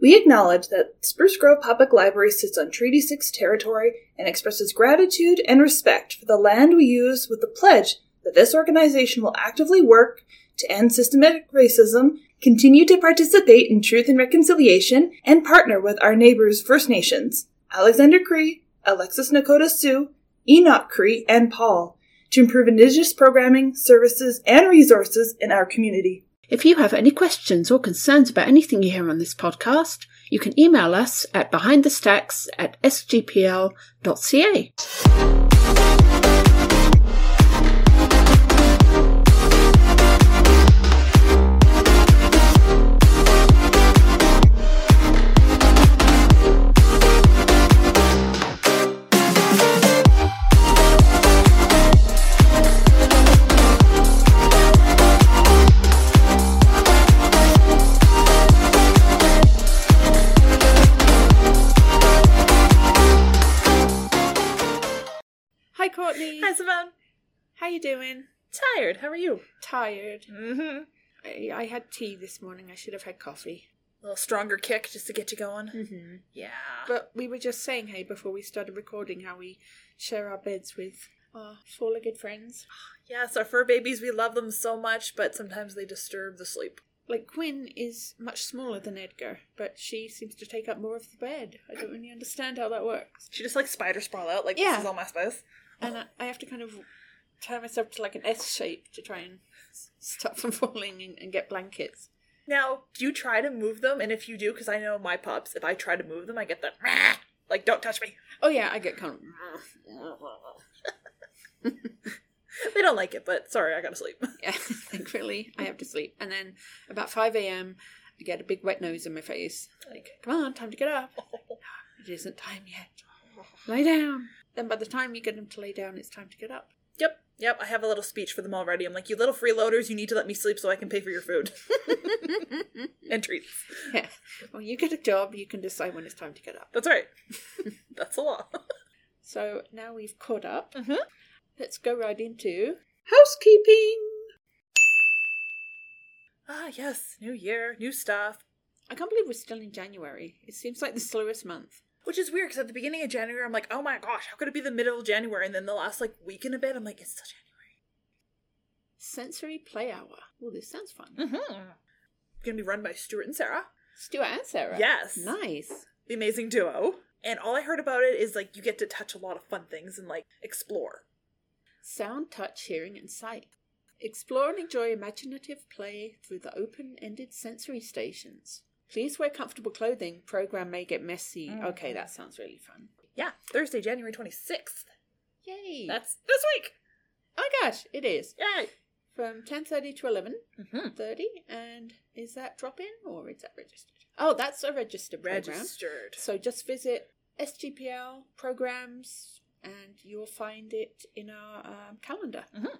We acknowledge that Spruce Grove Public Library sits on Treaty 6 territory and expresses gratitude and respect for the land we use with the pledge that this organization will actively work to end systematic racism, continue to participate in truth and reconciliation, and partner with our neighbors First Nations, Alexander Cree, Alexis Nakota Sioux, Enoch Cree, and Paul, to improve Indigenous programming, services, and resources in our community. If you have any questions or concerns about anything you hear on this podcast, you can email us at behindthestacks at sgpl.ca. you doing? Tired. How are you? Tired. Mm-hmm. I, I had tea this morning. I should have had coffee. A little stronger kick just to get you going. Mm-hmm. Yeah. But we were just saying, hey, before we started recording, how we share our beds with our four-legged friends. Yes, our fur babies, we love them so much, but sometimes they disturb the sleep. Like Quinn is much smaller than Edgar, but she seems to take up more of the bed. I don't really understand how that works. She just like spider sprawl out, like Yeah. this is all my space. And I, I have to kind of turn myself to like an S shape to try and stop from falling and, and get blankets. Now, do you try to move them? And if you do, because I know my pups, if I try to move them, I get the like, don't touch me. Oh yeah, I get kind of They don't like it, but sorry, I gotta sleep. yeah. Thankfully, I have to sleep. And then about five a.m., I get a big wet nose in my face. Like, come on, time to get up. It isn't time yet. Lie down. Then by the time you get them to lay down, it's time to get up. Yep. I have a little speech for them already. I'm like, you little freeloaders, you need to let me sleep so I can pay for your food and treats. yeah. Well, you get a job, you can decide when it's time to get up. That's right. That's a law. So now we've caught up. Mhm. Let's go right into Housekeeping. Ah, yes. New year, new stuff. I can't believe we're still in January. It seems like the slowest month. Which is weird because at the beginning of January, I'm like, oh my gosh, how could it be the middle of January? And then the last like week and a bit, I'm like, it's still January. Sensory Play Hour. Oh, this sounds fun. Mm-hmm. Gonna be run by Stuart and Sarah, Stuart and Sarah. Yes. Nice. the amazing duo. And all I heard about it is like you get to touch a lot of fun things and like explore. Sound, touch, hearing, and sight. Explore and enjoy imaginative play through the open ended sensory stations. Please wear comfortable clothing. Program may get messy. Okay, that sounds really fun. Yeah, Thursday, January 26th. Yay! That's this week. oh gosh, it is Yay. from ten thirty to eleven Mm-hmm. thirty. And is that drop in or is that registered? Oh, that's a registered program. Registered. So just visit SGPL programs and you'll find it in our um, calendar. Mhm.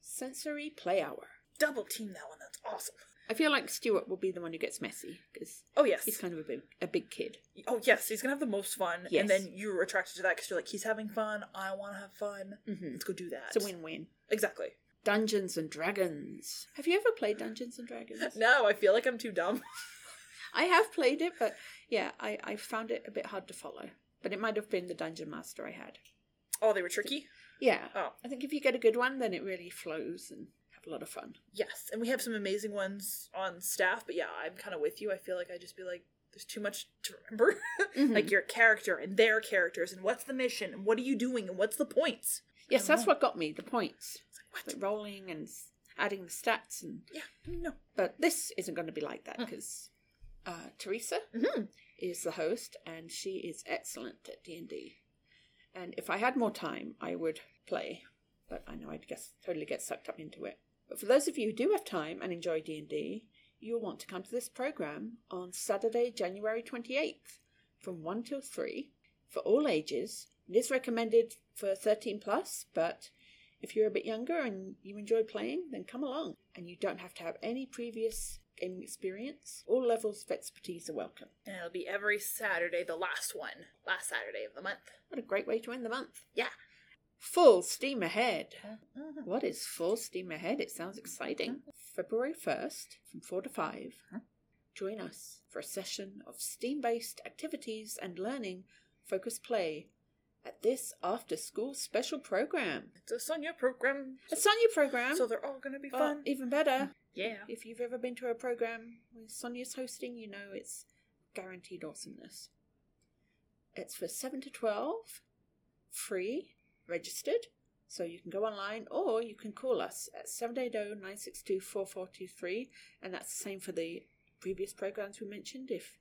Sensory Play Hour. Double team that one. That's awesome. I feel like Stuart will be the one who gets messy because Oh yes. he's kind of a big, a big kid. Oh yes. He's gonna have the most fun, Yes. and then you're attracted to that because you're like, he's having fun. I want to have fun. Mm-hmm. Let's go do that. It's a win-win. Exactly. Dungeons and Dragons. Have you ever played Dungeons and Dragons? No, I feel like I'm too dumb. I have played it, but yeah, I, I found it a bit hard to follow. But it might have been the Dungeon Master I had. Oh, they were tricky. Yeah. Oh. I think if you get a good one, then it really flows and a lot of fun. Yes, and we have some amazing ones on staff. But yeah, I'm kind of with you. I feel like I just be like, there's too much to remember. Mhm. like your character and their characters, and what's the mission, and what are you doing, and what's the points. Yes, that's know. what got me the points. Like, what? Like rolling and adding the stats and Yeah, no. but this isn't going to be like that Mm. because uh, Teresa Mm-hmm. is the host and she is excellent at D and D. And if I had more time, I would play, but I know I'd guess totally get sucked up into it. But for those of you who do have time and enjoy D and D, you'll want to come to this program on Saturday, January twenty eighth, from one till three, for all ages. It is recommended for thirteen plus, but if you're a bit younger and you enjoy playing, then come along. And you don't have to have any previous gaming experience. All levels of expertise are welcome. And it'll be every Saturday, the last one, last Saturday of the month. What a great way to end the month. Yeah. Full steam ahead. Mhm. What is full steam ahead? It sounds exciting. February 1st from 4 to 5. Join us for a session of STEAM based activities and learning focused play at this after school special program. It's a Sonia program. A Sonia program. So they're all going to be but fun. even better, Yeah. if you've ever been to a program where Sonia's hosting, you know it's guaranteed awesomeness. It's for 7 to 12, free, registered, so you can go online or you can call us at 780 962 4423, and that's the same for the previous programs we mentioned. If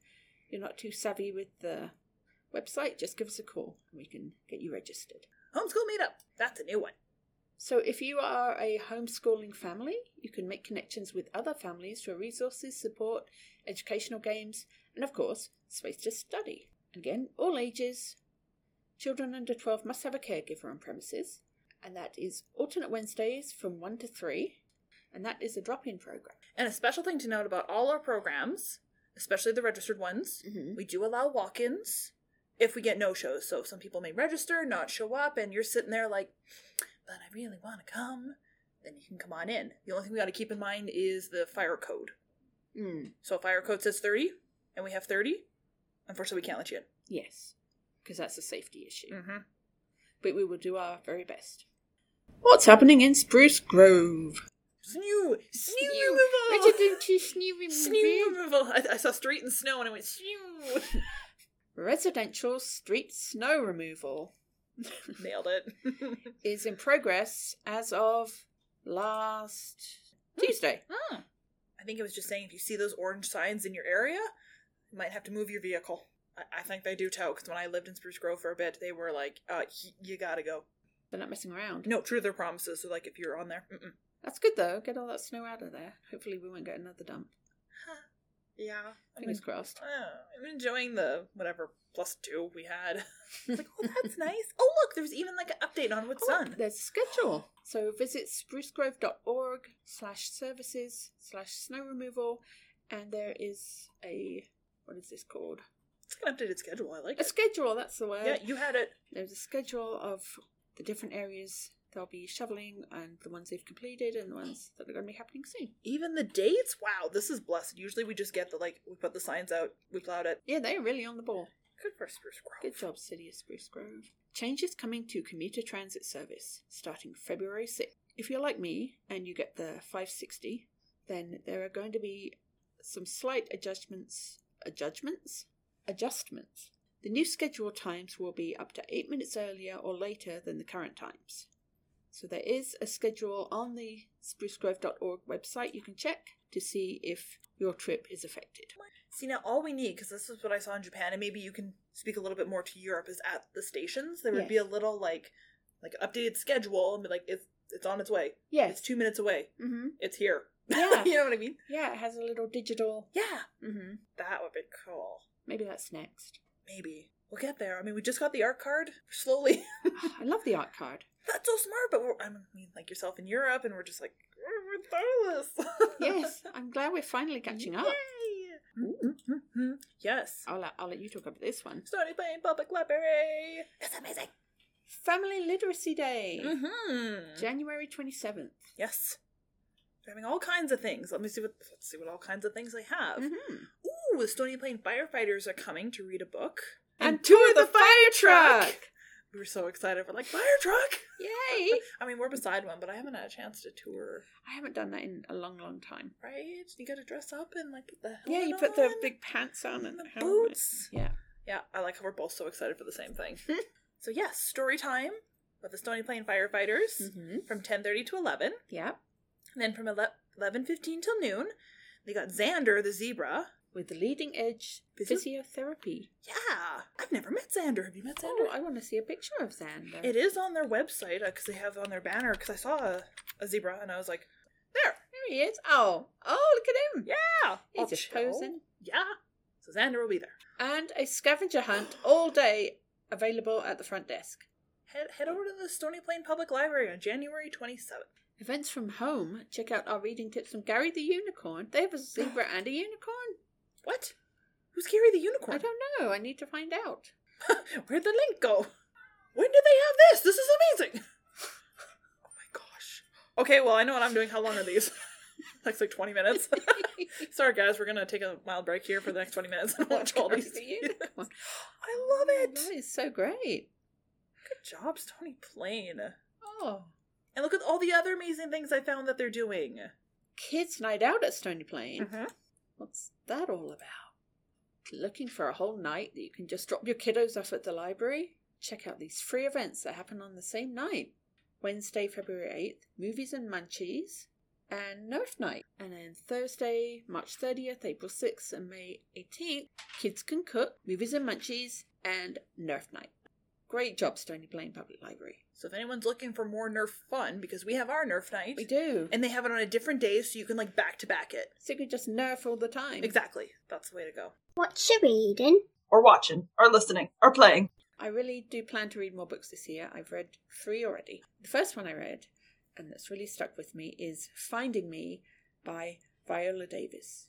you're not too savvy with the website, just give us a call and we can get you registered. Homeschool meetup. That's a new one. So, if you are a homeschooling family, you can make connections with other families for resources, support, educational games, and of course, space to study. Again, all ages. Children under 12 must have a caregiver on premises, and that is alternate Wednesdays from 1 to 3, and that is a drop in program. And a special thing to note about all our programs, especially the registered ones, Mm-hmm. we do allow walk ins if we get no shows. So some people may register, not show up, and you're sitting there like, but I really want to come. Then you can come on in. The only thing we got to keep in mind is the fire code. Mm. So if fire code says 30, and we have 30. Unfortunately, we can't let you in. Yes, because that's a safety issue. Mm-hmm. But we will do our very best. What's happening in Spruce Grove? Snew! Snew removal! Residential snew Snew removal! I, I saw street and snow and I went, snew! Residential street snow removal Nailed it. is in progress as of last Tuesday. Hmm. I think it was just saying if you see those orange signs in your area, you might have to move your vehicle. I, I think they do too, because when I lived in Spruce Grove for a bit, they were like, uh, y- you gotta go. They're not messing around. No, true to their promises, so like if you're on there. Mm-mm. That's good though. Get all that snow out of there. Hopefully, we won't get another dump. Yeah. I'm, Fingers en- crossed. uh, I'm enjoying the whatever plus two we had. like, oh, that's nice. Oh, look, there's even like an update on what's Oh, done. There's a schedule. So visit sprucegrove.org slash services slash snow removal, and there is a what is this called? It's an updated schedule. I like A it. schedule. That's the word. Yeah, you had it. There's a schedule of the different areas they'll be shoveling, and the ones they've completed, and the ones that are going to be happening soon. Even the dates? Wow, this is blessed. Usually we just get the, like, we put the signs out, we cloud it. Yeah, they're really on the ball. Good for Spruce Grove. Good job, City of Spruce Grove. Changes coming to commuter transit service starting February 6th. If you're like me and you get the 560, then there are going to be some slight adjustments. Adjustments? Adjustments. The new schedule times will be up to 8 minutes earlier or later than the current times. So there is a schedule on the sprucegrove.org website you can check to see if your trip is affected. See, now all we need, because this is what I saw in Japan, and maybe you can speak a little bit more to Europe, is at the stations, there would be a little, like, like updated schedule, and be like, it's, it's on its way. Yeah. It's two minutes away. Mm-hmm. It's here. Yeah. you know what I mean? Yeah, it has a little digital. Yeah. Mm-hmm. That would be cool. Maybe that's next. Maybe. We'll get there. I mean, we just got the Arc card. Slowly. I love the Arc card. That's so smart, but we're, I mean, like yourself in Europe, and we're just like, we're this. Yes, I'm glad we're finally catching up. Yay! Mm-hmm. Yes. I'll let, I'll let you talk about this one. Stony Plain Public Library. It's amazing. Family Literacy Day, Mm-hmm. January 27th. Yes. They're having all kinds of things. Let me see what let's see what all kinds of things they have. Mm-hmm. Ooh, the Stony Plain firefighters are coming to read a book. And tour the fire truck! We were so excited. We're like, fire truck! Yay! I mean, we're beside one, but I haven't had a chance to tour. I haven't done that in a long, long time. Right? You gotta dress up and like put the Yeah, you put the big pants on and and the the boots. Yeah. Yeah, I like how we're both so excited for the same thing. so yes, story time with the Stony Plain firefighters Mm-hmm. from 10:30 to 11. Yeah. And then from 11:15 till noon, they got Xander the zebra. With the leading edge Physio- physiotherapy. Yeah, I've never met Xander. Have you met Xander? Oh, I want to see a picture of Xander. It is on their website uh, because they have on their banner. Because I saw a, a zebra and I was like, there, There he is. Oh, oh, look at him. yeah, He's just posing. Yeah, so Xander will be there. And a scavenger hunt all day available at the front desk. Head head over to the Stony Plain Public Library on January 27th. Events from home. Check out our reading tips from Gary the Unicorn. They have a zebra and a unicorn. What? Who's Gary the Unicorn? I don't know. I need to find out. Where'd the link go? When did they have this? This is amazing. oh my gosh. Okay, well I know what I'm doing. How long are these? That's like 20 minutes. Sorry, guys, we're gonna take a mild break here for the next 20 minutes and watch all these. I love it. That is so great. Good job, Stony Plain. Oh. And look at all the other amazing things I found that they're doing. Kids Night Out at Stony Plain. Mhm. What's that all about? Looking for a whole night that you can just drop your kiddos off at the library? Check out these free events that happen on the same night. Wednesday, February 8th, Movies and Munchies and Nerf Night. And then Thursday, March 30th, April 6th, and May 18th, Kids Can Cook, Movies and Munchies, and Nerf Night. Great job, Stony Plain Public Library. So if anyone's looking for more Nerf fun, because we have our Nerf night, We do. and they have it on a different day, so you can like back to back it. So you could just nerf all the time. Exactly. That's the way to go. What's she reading? Or watching, or listening, or playing. I really do plan to read more books this year. I've read three already. The first one I read, and that's really stuck with me, is Finding Me by Viola Davis.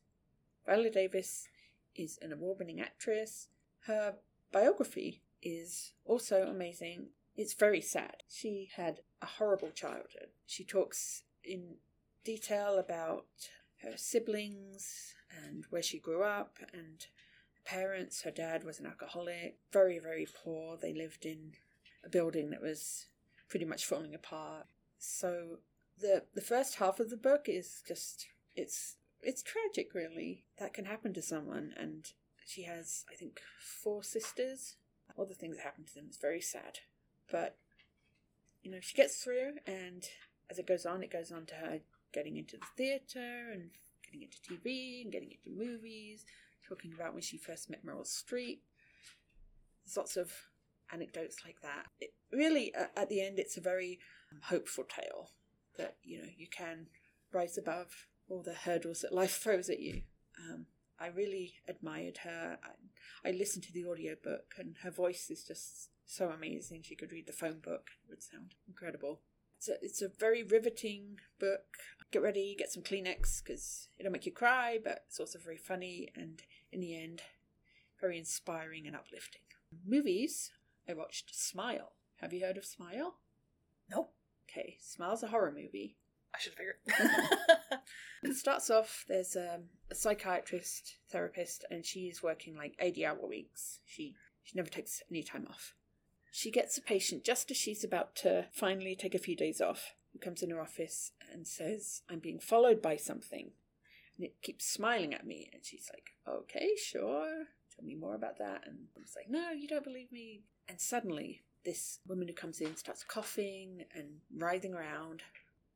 Viola Davis is an award winning actress. Her biography is also amazing. It's very sad. She had a horrible childhood. She talks in detail about her siblings and where she grew up and her parents. Her dad was an alcoholic, very, very poor. They lived in a building that was pretty much falling apart. So the the first half of the book is just it's it's tragic really. That can happen to someone and she has I think four sisters. All the things that happen to them is very sad. But you know, she gets through and as it goes on it goes on to her getting into the theatre and getting into TV and getting into movies talking about when she first met Meryl Streep. There's lots of anecdotes like that. It really, a- at the end, it's a very hopeful tale that you know you can rise above all the hurdles that life throws at you. Um, I really admired her. I, I listened to the audiobook, and her voice is just so amazing. She could read the phone book; it would sound incredible. It's a, it's a very riveting book. Get ready, get some Kleenex because it'll make you cry, but it's also very funny and in the end, very inspiring and uplifting. Movies, I watched Smile. Have you heard of Smile? Nope. Okay, Smile's a horror movie. I should figure. It starts off, there's um, a psychiatrist, therapist, and she's working like 80 hour weeks. She, she never takes any time off. She gets a patient just as she's about to finally take a few days off, who comes in her office and says, I'm being followed by something. And it keeps smiling at me. And she's like, Okay, sure. Tell me more about that. And I was like, No, you don't believe me. And suddenly, this woman who comes in starts coughing and writhing around.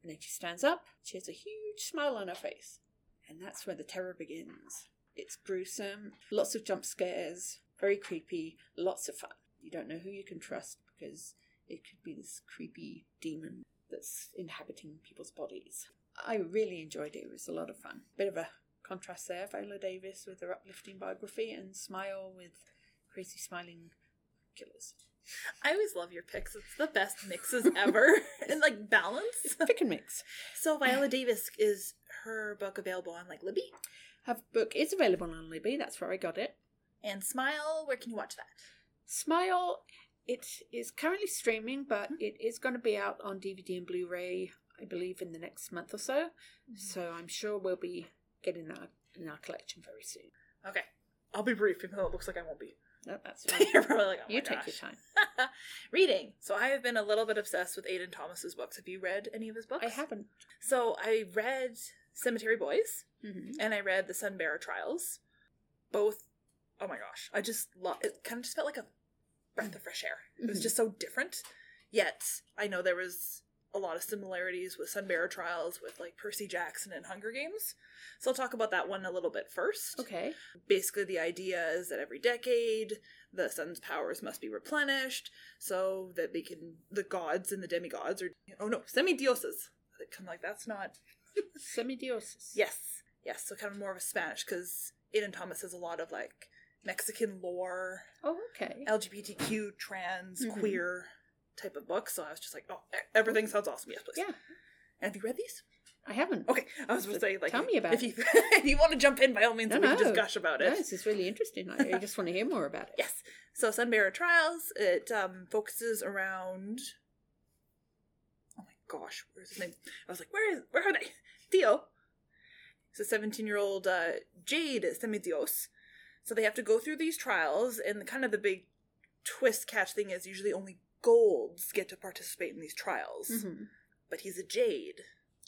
And then she stands up. She has a huge smile on her face. And that's where the terror begins. It's gruesome, lots of jump scares, very creepy, lots of fun. You don't know who you can trust because it could be this creepy demon that's inhabiting people's bodies. I really enjoyed it. It was a lot of fun. Bit of a contrast there. Viola Davis with her uplifting biography and Smile with crazy smiling killers. I always love your picks. It's the best mixes ever. and like balance. Pick and mix. So Viola Davis is her book available on like Libby Her book is available on Libby. That's where I got it. and Smile. Where can you watch that? Smile, it is currently streaming, but it is going to be out on DVD and Blu-ray, I believe, in the next month or so. So I'm sure we'll be getting that in our collection very soon. Okay, I'll be brief, even though it looks like I won't be. No, that's fine. You're probably like, oh you take gosh. your time. Reading. So I have been a little bit obsessed with Aidan Thomas's books. Have you read any of his books? I haven't. So I read Cemetery Boys hmm and I read The Sunbearer Trials. Both. Oh my gosh, I just love. It kind of just felt like a breath of fresh air. It was Mhm. just so different. Yet I know there was a lot of similarities with Sunbearer Trials with like Percy Jackson and Hunger Games. So I'll talk about that one a little bit first. Okay. Basically, the idea is that every decade the sun's powers must be replenished so that they can the gods and the demigods or oh no semi semidioses. Kind of like that's not Semidioses. Yes, yes. So kind of more of a Spanish because Aidan Thomas has a lot of like Mexican lore, Oh, okay. LGBTQ, trans, Mhm. queer type of book. So I was just like, oh, everything sounds awesome. Yes, please. Yeah, And have you read these? I haven't. Okay, I was going to say like, Tell me about if you if you want to jump in, by all means, No, we can just gush about No, it. this is really interesting. I, just want to hear more about it. Yes. So Sunbearer Trials, it um, focuses around. Oh my gosh, where's his name? I was like, where is where are they? Theo. He's a 17 year old uh, Jade Semidios. So they have to go through these trials, and kind of the big twist catch thing is usually only golds get to participate in these trials. Mm-hmm. But he's a Jade.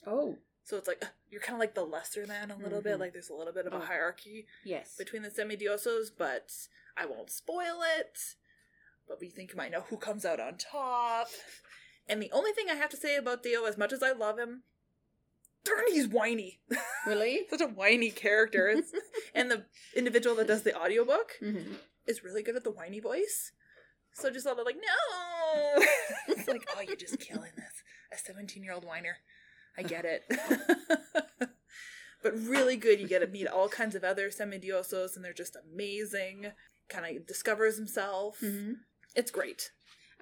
Oh, So it's like, you're kind of like the lesser man a little bit. Mhm. Like there's a little bit of a Oh. hierarchy yes. between the semidiosos, but I won't spoil it. But we think you might know who comes out on top. And the only thing I have to say about Dio, as much as I love him, darn, he's whiny. Really? Such a whiny character. And the individual that does the audiobook mm-hmm. is really good at the whiny voice. So just all the like, no! it's like, oh, you're just killing this. A 17 year old whiner. I get it. but really good. You get to meet all kinds of other semidiosos, and they're just amazing. Kind of discovers himself. Mm-hmm. It's great.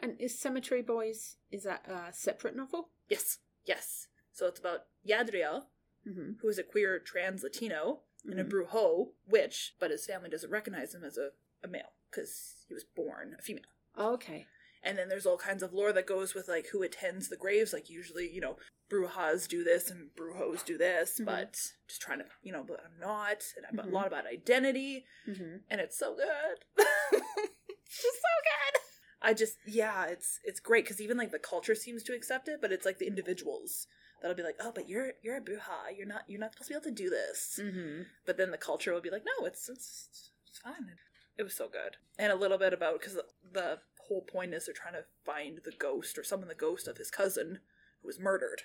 And is Cemetery Boys is that a separate novel? Yes, yes. So it's about Yadriel, Mm-hmm. who is a queer trans Latino and a Mhm. brujo witch, but his family doesn't recognize him as a, a male because he was born a female. Okay. And then there's all kinds of lore that goes with like who attends the graves. Like usually, you know, brujas do this and brujos do this, Mhm. but just trying to, you know, but I'm not. And I'm a lot about identity, Mm-hmm. and it's so good. it's just so good. I just, yeah, it's it's great because even like the culture seems to accept it, but it's like the individuals that'll be like, oh, but you're you're a bruja, you're not you're not supposed to be able to do this. Mm-hmm. But then the culture will be like, no, it's it's, it's fine. It was so good, and a little bit about because the whole point is they're trying to find the ghost or summon the ghost of his cousin who was murdered.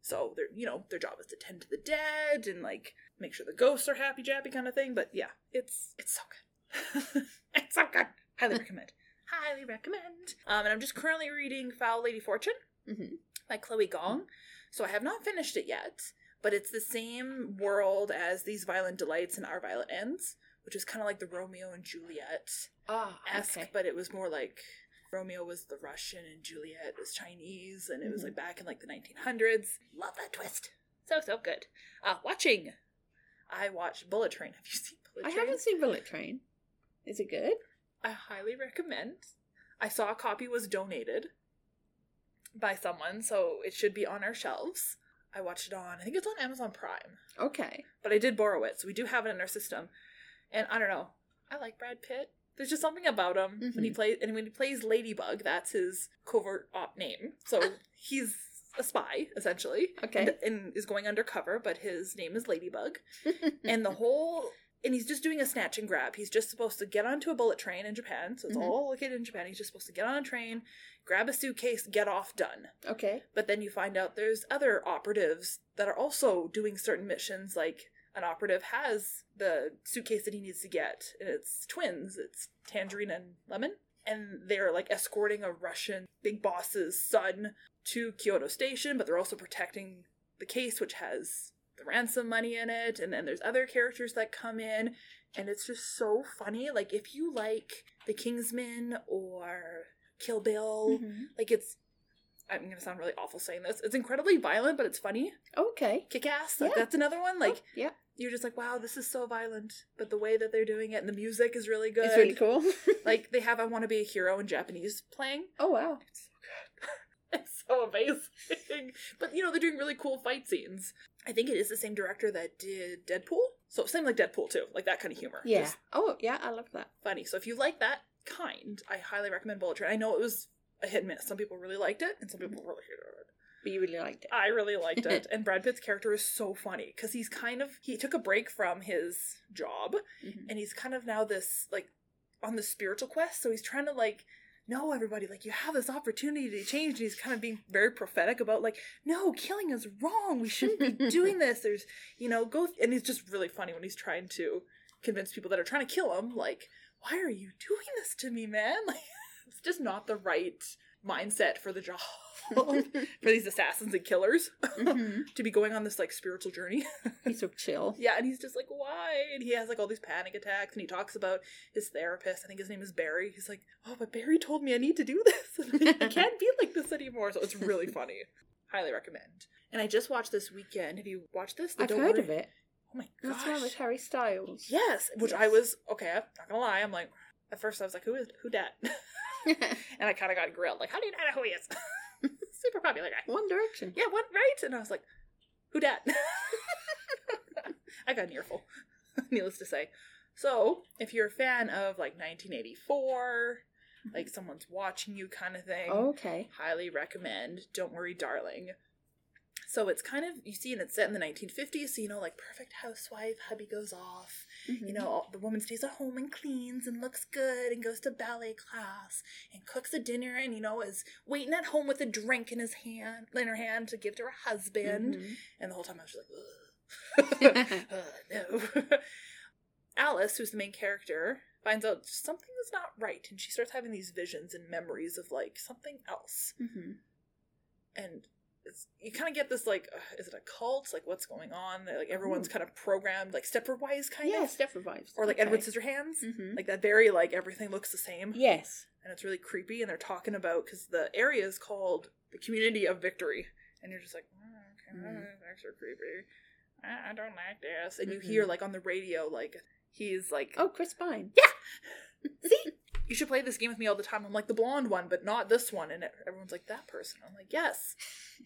So they're you know their job is to tend to the dead and like make sure the ghosts are happy jappy kind of thing. But yeah, it's it's so good. it's so good. Highly recommend. Highly recommend. Um, and I'm just currently reading Foul Lady Fortune Mm-hmm. By Chloe Gong. So I have not finished it yet, but it's the same world as These Violent Delights and Our Violent Ends, which is kind of like the Romeo and Juliet Ah, esque, okay. but it was more like Romeo was the Russian and Juliet was Chinese, and it was like back in like the 1900s. Love that twist. So, so good. Uh, watching. I watched Bullet Train. Have you seen Bullet Train? I haven't seen Bullet Train. Is it good? I highly recommend. I saw a copy was donated by someone, so it should be on our shelves. I watched it on, I think it's on Amazon Prime, Okay. but I did borrow it, so we do have it in our system. And I don't know, I like Brad Pitt. There's just something about him when he Mhm. plays, and when he plays Ladybug, that's his covert op name. So he's a spy essentially, Okay. and, and is going undercover, but his name is Ladybug and the whole and he's just doing a snatch and grab. He's just supposed to get onto a bullet train in Japan. So it's Mhm. all located in Japan. He's just supposed to get on a train, grab a suitcase, get off, done. okay. But then you find out there's other operatives that are also doing certain missions. Like an operative has the suitcase that he needs to get, and it's twins. It's Tangerine and Lemon. And they're like escorting a Russian big boss's son to Kyoto Station, but they're also protecting the case, which has the ransom money in it. And then there's other characters that come in, and it's just so funny. Like, if you like The Kingsman or Kill Bill, Mhm. like it's I'm gonna sound really awful saying this. It's incredibly violent, but it's funny. Okay. Kick ass. Yeah. that's another one. Like Oh, yeah, you're just like, wow, this is so violent. But the way that they're doing it and the music is really good. it's really cool. Like they have I Wanna Be a Hero in Japanese playing. oh wow. It's so good. it's so amazing. but you know, they're doing really cool fight scenes. I think it is the same director that did Deadpool. So same like Deadpool too. Like that kind of humor. Yeah. Just Oh yeah, I love that. funny. So if you like that kind, I highly recommend Bullet Train. I know it was a hit and miss. Some people really liked it and some people really hated it. But you really liked it. I really liked it. and Brad Pitt's character is so funny because he's kind of he took a break from his job Mhm. and he's kind of now this like on the spiritual quest. So he's trying to like no everybody like you have this opportunity to change and he's kind of being very prophetic about like no killing is wrong. We shouldn't be doing this. There's you know go and he's just really funny when he's trying to convince people that are trying to kill him like why are you doing this to me man? Like it's just not the right mindset for the job for these assassins and killers Mhm. to be going on this like spiritual journey. He's so chill. yeah, and he's just like, why? And he has like all these panic attacks, and he talks about his therapist. I think his name is Barry. He's like, oh, but Barry told me I need to do this, and I can't be like this anymore. So it's really funny. Highly recommend. And I just watched this weekend. Have you watched this? The I've Don't heard Worry- of it. Oh my gosh. That's one with. Harry Styles. Yes, which I was okay. I'm not gonna lie. I'm like, at first I was like, who is who dat? and I kind of got grilled. Like, how do you not know who he is? Super popular guy. One Direction. Yeah, what? Right? And I was like, Who dat? I got an earful, needless to say. So, if you're a fan of like 1984, like mm-hmm. someone's watching you kind of thing, Okay. highly recommend Don't Worry, Darling. So it's kind of, you see, and it's set in the 1950s, so you know, like perfect housewife, hubby goes off, Mm-hmm. you know, all, the woman stays at home and cleans and looks good and goes to ballet class and cooks a dinner and, you know, is waiting at home with a drink in his hand, in her hand to give to her husband. Mhm. And the whole time I was just like, ugh, Ugh, no. Alice, who's the main character, finds out something is not right, and she starts having these visions and memories of like something else. Mhm. And you kind of get this like, uh, is it a cult? Like, what's going on? Like, everyone's kind of programmed, like Stepford Wives, kind Yeah, of, Step revives. or like okay. Edward Scissorhands, Mhm. like that very like everything looks the same, Yes. and it's really creepy. And they're talking about because the area is called the Community of Victory, and you're just like, oh, okay, Mm. that's extra creepy. I, I don't like this. And you Mhm. hear like on the radio, like he's like, Oh, Chris Pine. Yeah see, you should play this game with me all the time. I'm like the blonde one, but not this one. And everyone's like that person. I'm like, yes,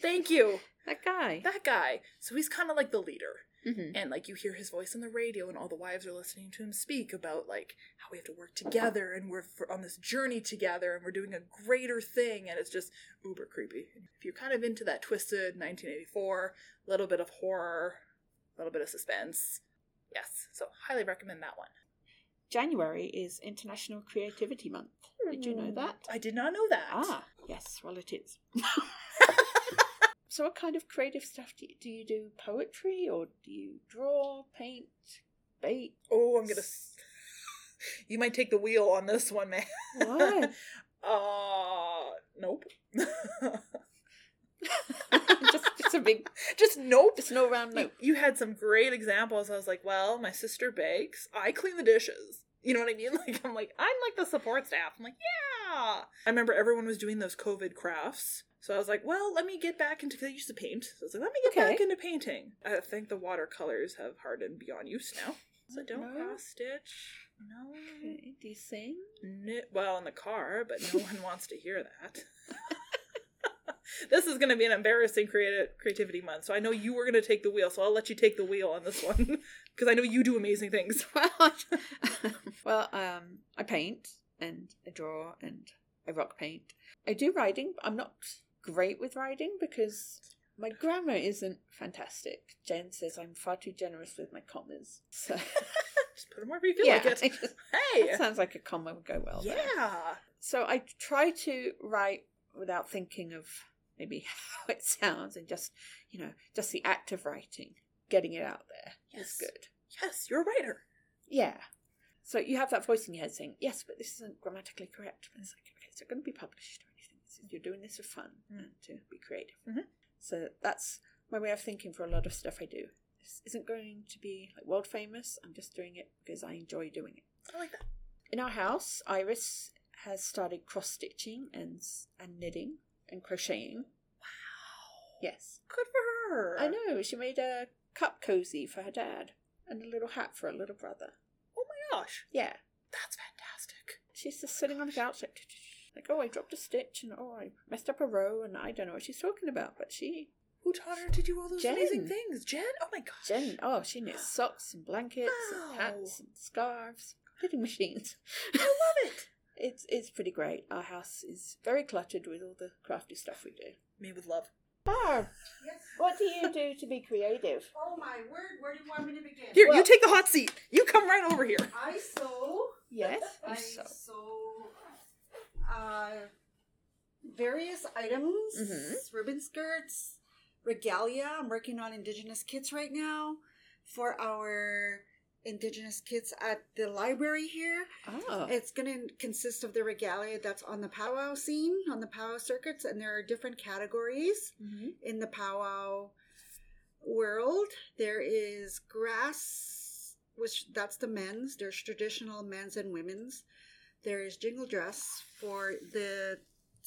thank you, That guy. that guy. So he's kind of like the leader. Mhm. And like you hear his voice on the radio, and all the wives are listening to him speak about like how we have to work together, and we're for, on this journey together, and we're doing a greater thing, and it's just uber creepy. If you're kind of into that twisted 1984, a little bit of horror, a little bit of suspense, yes, so highly recommend that one. January is International Creativity Month. Did you know that? I did not know that. Ah, yes, well, it is. so, what kind of creative stuff do you do? You do poetry or do you draw, paint, bake? Oh, I'm gonna. You might take the wheel on this one, man. What? uh, nope. just, a big, Just nope. just no round You, you had some great examples. I was like, well, my sister bakes. I clean the dishes. You know what I mean? Like, I'm like, I'm like the support staff. I'm like, yeah. I remember everyone was doing those COVID crafts. So I was like, well, let me get back into, because I used to paint. So I was like, let me get Okay. back into painting. I think the watercolors have hardened beyond use now. So don't No. cross stitch. No. Okay, Do you sing? No, well, in the car, but no one wants to hear that. this is going to be an embarrassing creative creativity month, so I know you were going to take the wheel, so I'll let you take the wheel on this one because I know you do amazing things. Well, well, um, I paint and I draw and I rock paint. I do writing. but I'm not great with writing because my grammar isn't fantastic. Jen says I'm far too generous with my commas. So Just put them wherever you feel yeah, like it. Just- Hey, that sounds like a comma would go well. there. yeah, So I try to write without thinking of maybe how it sounds and just you know just the act of writing, getting it out there Yes. good. yes, you're a writer. Yeah. So you have that voice in your head saying, yes, but this isn't grammatically correct. And it's like, okay, it's not going to be published or anything. You're doing this for fun Mm. and to be creative. Mhm. So that's my way of thinking for a lot of stuff I do. This isn't going to be like world famous. I'm just doing it because I enjoy doing it. I like that. In our house, Iris has started cross stitching and and knitting and crocheting. Wow, Yes, good for her. I know. She made a cup cozy for her dad and a little hat for her little brother. Oh my gosh, Yeah, that's fantastic. she's just sitting on the oh couch like, like, oh, I dropped a stitch and oh, I messed up a row and I don't know what she's talking about. But she, Who taught her to do all those Jen. amazing things? Jen. Oh my gosh. Jen, oh, she knits socks and blankets Wow. and hats and scarves, knitting machines. I love it. It's it's pretty great. Our house is very cluttered with all the crafty stuff we do. Me with love. Barb, Yes. what do you do to be creative? Oh my word, where do you want me to begin? Here, Well- you take the hot seat. You come right over here. I sew. Yes, I you sew. sew uh, various items, Mhm. ribbon skirts, regalia. I'm working on Indigenous kits right now for our Indigenous kids at the library here. Oh, It's going to consist of the regalia that's on the powwow scene, on the powwow circuits, and there are different categories. Mhm. in the powwow world. There is grass, which that's the men's. There's traditional men's and women's. There is jingle dress for the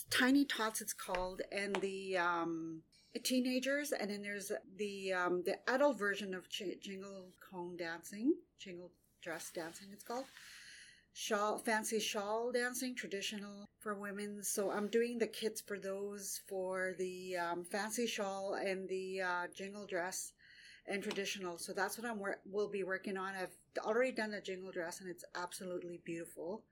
tiny tots, it's called, and the um, teenagers. And then there's the um, the adult version of ch- jingle cone dancing, jingle dress dancing, it's called. shawl, fancy shawl dancing, traditional for women. So I'm doing the kits for those for the um, fancy shawl and the uh, jingle dress and traditional. So that's what I'm wor- will be working on. I've already done the jingle dress and it's absolutely beautiful.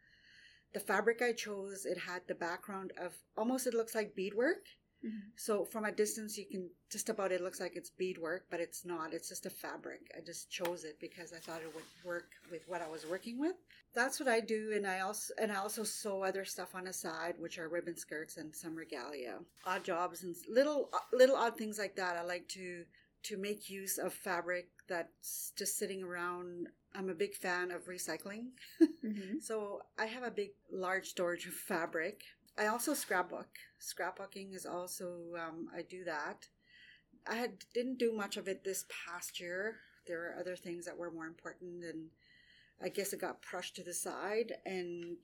The fabric I chose, it had the background of almost it looks like beadwork. Mhm. So from a distance, you can just about it looks like it's beadwork, but it's not. It's just a fabric. I just chose it because I thought it would work with what I was working with. That's what I do, and I also and I also sew other stuff on the side, which are ribbon skirts and some regalia, odd jobs and little little odd things like that. I like to to make use of fabric that's just sitting around. I'm a big fan of recycling. Mhm. So I have a big, large storage of fabric. I also scrapbook. Scrapbooking is also um, I do that. I had didn't do much of it this past year. There are other things that were more important, and I guess it got pushed to the side. And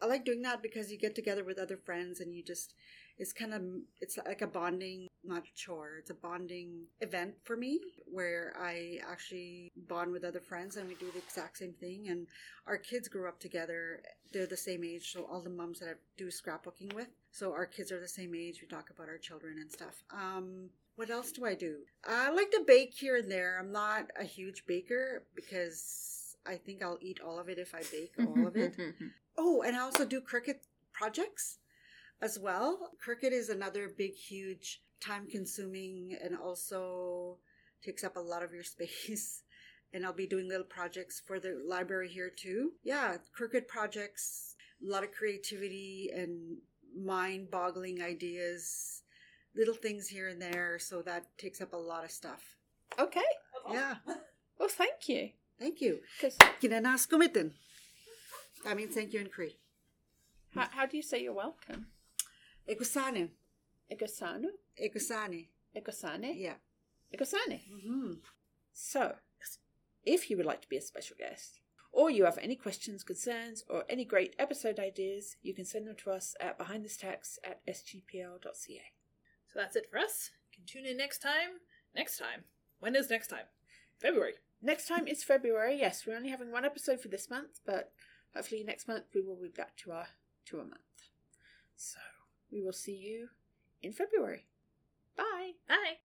I like doing that because you get together with other friends, and you just it's kind of it's like a bonding not a chore. It's a bonding event for me where i actually bond with other friends and we do the exact same thing. And our kids grew up together. They're the same age so all the moms that i do scrapbooking with. So our kids are the same age. We talk about our children and stuff. Um what else do i do? I like to bake here and there. I'm not a huge baker because i think i'll eat all of it if i bake all of it. Oh, and I also do Cricut projects as well. Cricut is another big, huge, time consuming and also takes up a lot of your space. And I'll be doing little projects for the library here too. Yeah, Cricut projects, a lot of creativity and mind boggling ideas, little things here and there. So that takes up a lot of stuff. Okay. Yeah, Well, thank you. thank you. 'Cause Kinanas kumitin. That means thank you in Cree. how, how do you say you're welcome? Ekusane. Egosano? Ekusane. Egosane? Yeah. Egosane. Mm-hmm. So, if you would like to be a special guest, or you have any questions, concerns, or any great episode ideas, you can send them to us at behindthestacks at sgpl.ca. So that's it for us. You can tune in next time. Next time. When is next time? February. Next time is February. Yes, we're only having one episode for this month, but hopefully next month we will be back to our to a month. So we will see you in February. Bye. Bye.